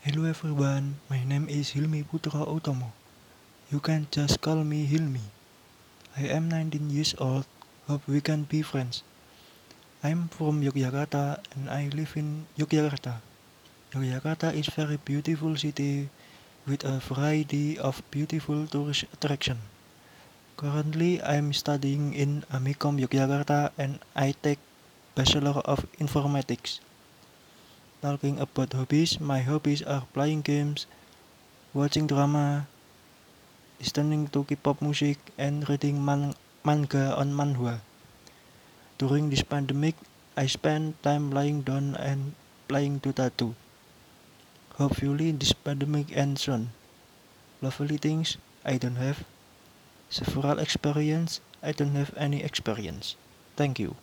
Hello everyone, my name is Hilmi Putra Utomo. You can just call me Hilmi. I am 19 years old, hope we can be friends. I'm from Yogyakarta and I live in Yogyakarta. Yogyakarta is very beautiful city with a variety of beautiful tourist attraction. Currently I'm studying in Amikom Yogyakarta and I take Bachelor of Informatics. Talking about hobbies, my hobbies are playing games, watching drama, listening to K-pop music, and reading man- manga on manhwa. During this pandemic, I spend time lying down and playing Dota 2. Hopefully, this pandemic ends soon. Lovely things I don't have. Several experience I don't have any experience. Thank you.